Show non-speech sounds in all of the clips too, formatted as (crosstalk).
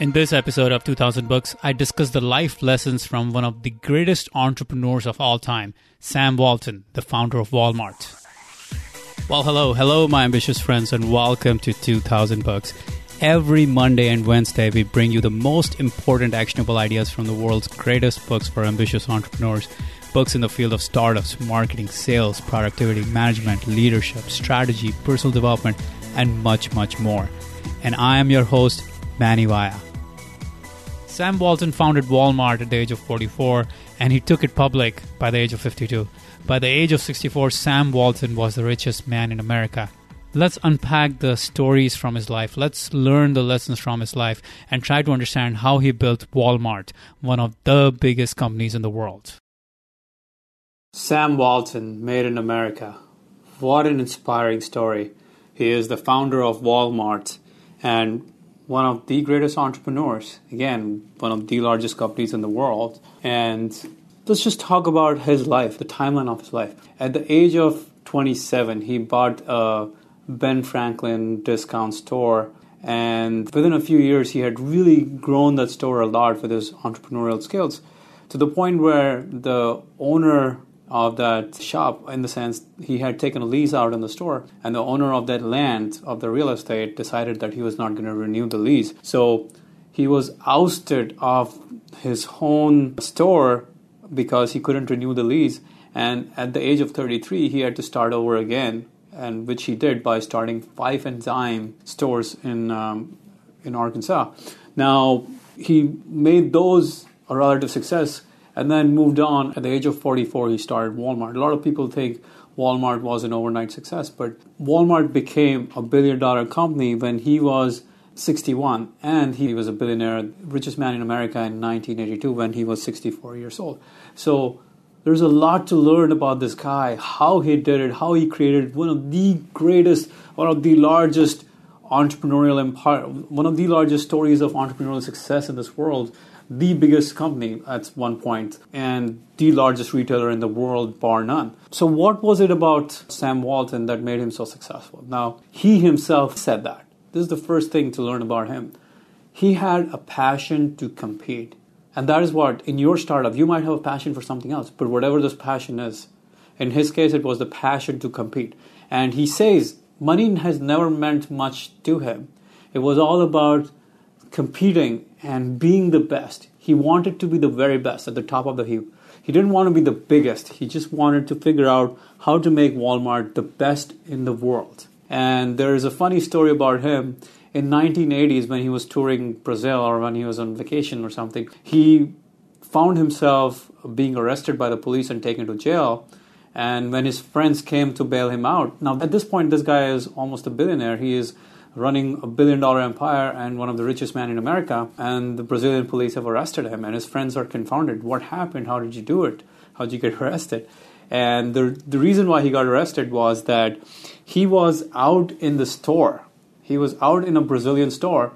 In this episode of 2000 Books, I discuss the life lessons from one of the greatest entrepreneurs of all time, Sam Walton, the founder of Walmart. Well, hello, hello, my ambitious friends, and welcome to 2000 Books. Every Monday and Wednesday, we bring you the most important actionable ideas from the world's greatest books for ambitious entrepreneurs. Books in the field of startups, marketing, sales, productivity, management, leadership, strategy, personal development, and much, much more. And I am your host, Manny Vaya. Sam Walton founded Walmart at the age of 44 and he took it public by the age of 52. By the age of 64, Sam Walton was the richest man in America. Let's unpack the stories from his life. Let's learn the lessons from his life and try to understand how he built Walmart, one of the biggest companies in the world. Sam Walton, made in America. What an inspiring story. He is the founder of Walmart and one of the greatest entrepreneurs. Again, one of the largest companies in the world. And let's just talk about his life, the timeline of his life. At the age of 27, he bought a Ben Franklin discount store. And within a few years, he had really grown that store a lot with his entrepreneurial skills to the point where the owner of that shop in the sense he had taken a lease out in the store and the owner of that land of the real estate decided that he was not going to renew the lease. So he was ousted of his own store because he couldn't renew the lease and at the age of 33 he had to start over again and which he did by starting five and dime stores in um, in Arkansas. Now he made those a relative success and then moved on. At the age of 44, he started Walmart. A lot of people think Walmart was an overnight success, but Walmart became a billion dollar company when he was 61, and he was a billionaire, richest man in America in 1982 when he was 64 years old. So there's a lot to learn about this guy, how he did it, how he created one of the greatest, one of the largest entrepreneurial empire, one of the largest stories of entrepreneurial success in this world the biggest company at one point and the largest retailer in the world, bar none. So, what was it about Sam Walton that made him so successful? Now, he himself said that. This is the first thing to learn about him. He had a passion to compete. And that is what, in your startup, you might have a passion for something else, but whatever this passion is, in his case, it was the passion to compete. And he says money has never meant much to him. It was all about competing and being the best. He wanted to be the very best at the top of the heap. He didn't want to be the biggest. He just wanted to figure out how to make Walmart the best in the world. And there is a funny story about him. In 1980s, when he was touring Brazil or when he was on vacation or something, he found himself being arrested by the police and taken to jail. And when his friends came to bail him out, now at this point, this guy is almost a billionaire. He is running a billion dollar empire and one of the richest men in America. And the Brazilian police have arrested him, and his friends are confounded. What happened? How did you do it? How did you get (laughs) arrested? And the, the reason why he got arrested was that he was out in the store. He was out in a Brazilian store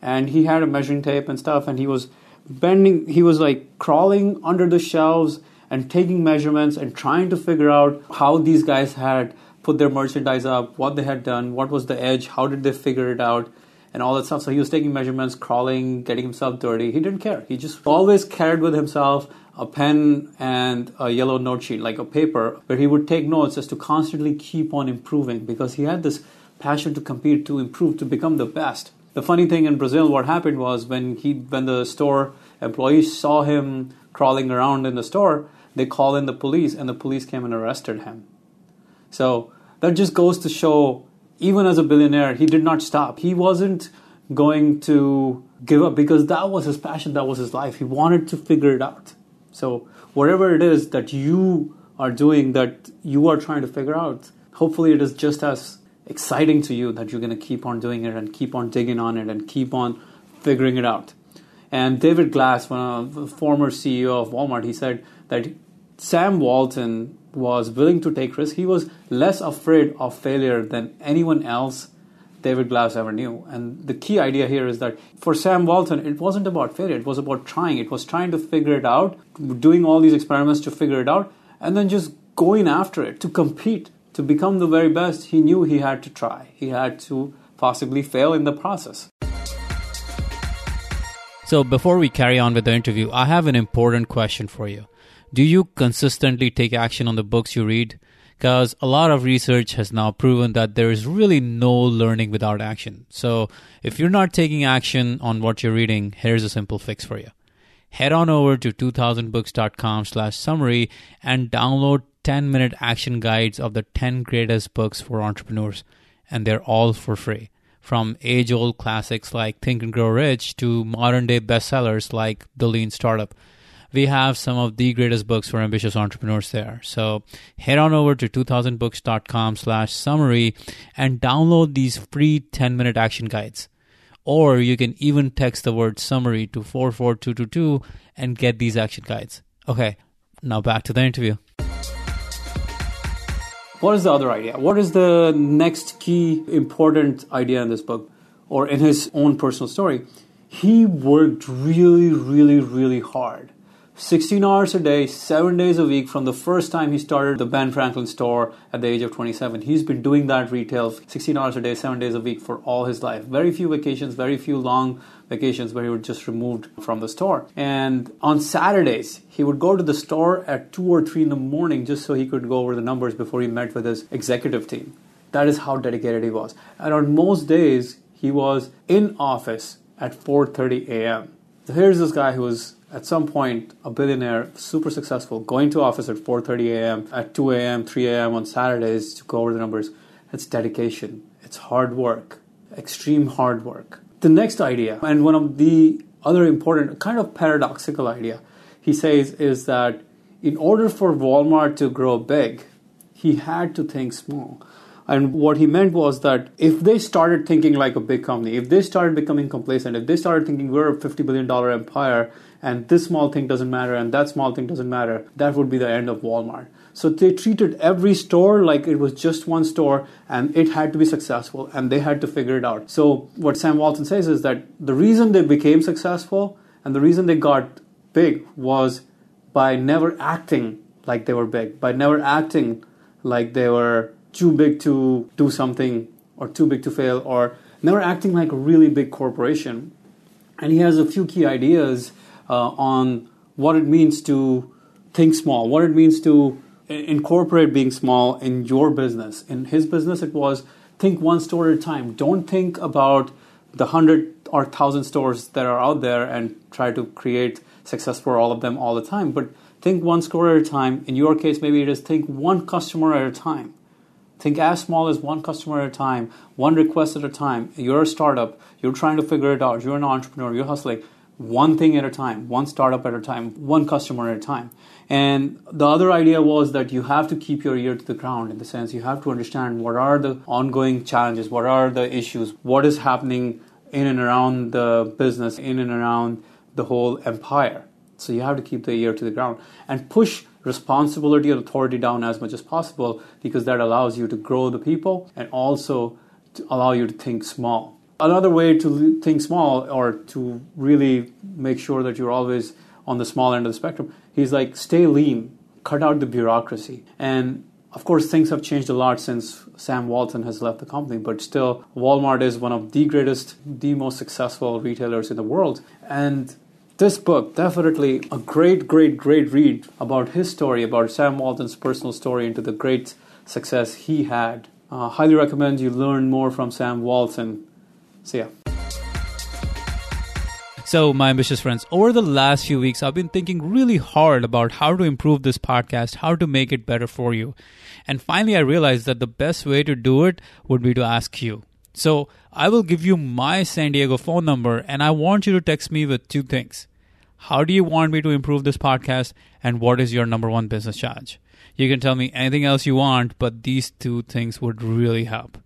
and he had a measuring tape and stuff and he was bending, he was like crawling under the shelves and taking measurements and trying to figure out how these guys had put their merchandise up, what they had done, what was the edge, how did they figure it out, and all that stuff. So he was taking measurements, crawling, getting himself dirty. He didn't care. He just always carried with himself a pen and a yellow note sheet, like a paper, where he would take notes as to constantly keep on improving because he had this passion to compete, to improve, to become the best. The funny thing in Brazil, what happened was when he, when the store employees saw him crawling around in the store, they called in the police, and the police came and arrested him. So that just goes to show, even as a billionaire, he did not stop. He wasn't going to give up because that was his passion, that was his life. He wanted to figure it out. So, whatever it is that you are doing, that you are trying to figure out, hopefully it is just as exciting to you that you're going to keep on doing it and keep on digging on it and keep on figuring it out. And David Glass, one of the former CEO of Walmart, he said that Sam Walton was willing to take risks. He was less afraid of failure than anyone else David Glass ever knew. And the key idea here is that for Sam Walton, it wasn't about failure, it was about trying. It was trying to figure it out, doing all these experiments to figure it out, and then just going after it to compete, to become the very best. He knew he had to try, he had to possibly fail in the process. So, before we carry on with the interview, I have an important question for you. Do you consistently take action on the books you read? Because a lot of research has now proven that there is really no learning without action. So, if you're not taking action on what you're reading, here's a simple fix for you. Head on over to 2000books.com slash summary and download 10 minute action guides of the 10 greatest books for entrepreneurs. And they're all for free from age old classics like Think and Grow Rich to modern day bestsellers like The Lean Startup. We have some of the greatest books for ambitious entrepreneurs there. So head on over to 2000books.com slash summary and download these free 10 minute action guides. Or you can even text the word summary to 44222 and get these action guides. Okay, now back to the interview. What is the other idea? What is the next key important idea in this book or in his own personal story? He worked really, really, really hard 16 hours a day, 7 days a week from the first time he started the Ben Franklin store at the age of 27. He's been doing that retail 16 hours a day, 7 days a week for all his life. Very few vacations, very few long vacations where he would just removed from the store. And on Saturdays, he would go to the store at 2 or 3 in the morning just so he could go over the numbers before he met with his executive team. That is how dedicated he was. And on most days, he was in office at 4:30 a.m. So here's this guy who was at some point a billionaire, super successful, going to office at 4:30 a.m., at 2 a.m., 3 a.m. on Saturdays to go over the numbers. It's dedication. It's hard work, extreme hard work. The next idea, and one of the other important, kind of paradoxical idea, he says is that in order for Walmart to grow big, he had to think small. And what he meant was that if they started thinking like a big company, if they started becoming complacent, if they started thinking we're a $50 billion empire and this small thing doesn't matter and that small thing doesn't matter, that would be the end of Walmart. So they treated every store like it was just one store and it had to be successful and they had to figure it out. So what Sam Walton says is that the reason they became successful and the reason they got big was by never acting like they were big, by never acting like they were too big to do something or too big to fail or never acting like a really big corporation. And he has a few key ideas Uh, on what it means to think small, what it means to incorporate being small in your business. In his business, it was think one store at a time. Don't think about the hundred or thousand stores that are out there and try to create success for all of them all the time. But think one store at a time. In your case, maybe it is think one customer at a time. Think as small as one customer at a time, one request at a time. You're a startup, you're trying to figure it out, you're an entrepreneur, you're hustling one thing at a time, one startup at a time, one customer at a time. And the other idea was that you have to keep your ear to the ground in the sense you have to understand what are the ongoing challenges, what are the issues, what is happening in and around the business, in and around the whole empire. So you have to keep the ear to the ground and push responsibility and authority down as much as possible because that allows you to grow the people and also allow you to think small. Another way to think small or to really make sure that you're always on the small end of the spectrum, he's like, stay lean, cut out the bureaucracy. And of course, things have changed a lot since Sam Walton has left the company, but still, Walmart is one of the greatest, the most successful retailers in the world. And this book definitely a great great great read about his story about sam walton's personal story into the great success he had uh, highly recommend you learn more from sam walton see ya so, my ambitious friends, over the last few weeks, I've been thinking really hard about how to improve this podcast, how to make it better for you. And finally, I realized that the best way to do it would be to ask you. So I will give you my San Diego phone number and I want you to text me with two things. How do you want me to improve this podcast? And what is your number one business challenge? You can tell me anything else you want, but these two things would really help.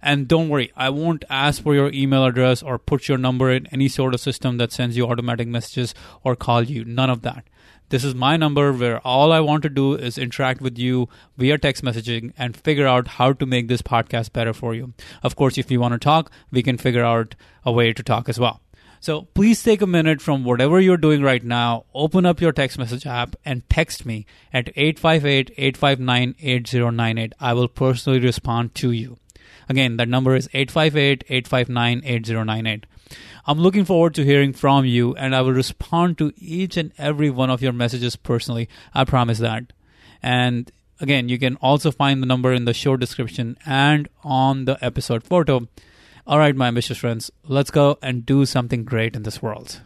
And don't worry, I won't ask for your email address or put your number in any sort of system that sends you automatic messages or call you. None of that. This is my number where all I want to do is interact with you via text messaging and figure out how to make this podcast better for you. Of course, if you want to talk, we can figure out a way to talk as well. So please take a minute from whatever you're doing right now, open up your text message app and text me at 858 859 8098. I will personally respond to you. Again, that number is 858 859 8098. I'm looking forward to hearing from you, and I will respond to each and every one of your messages personally. I promise that. And again, you can also find the number in the show description and on the episode photo. All right, my ambitious friends, let's go and do something great in this world.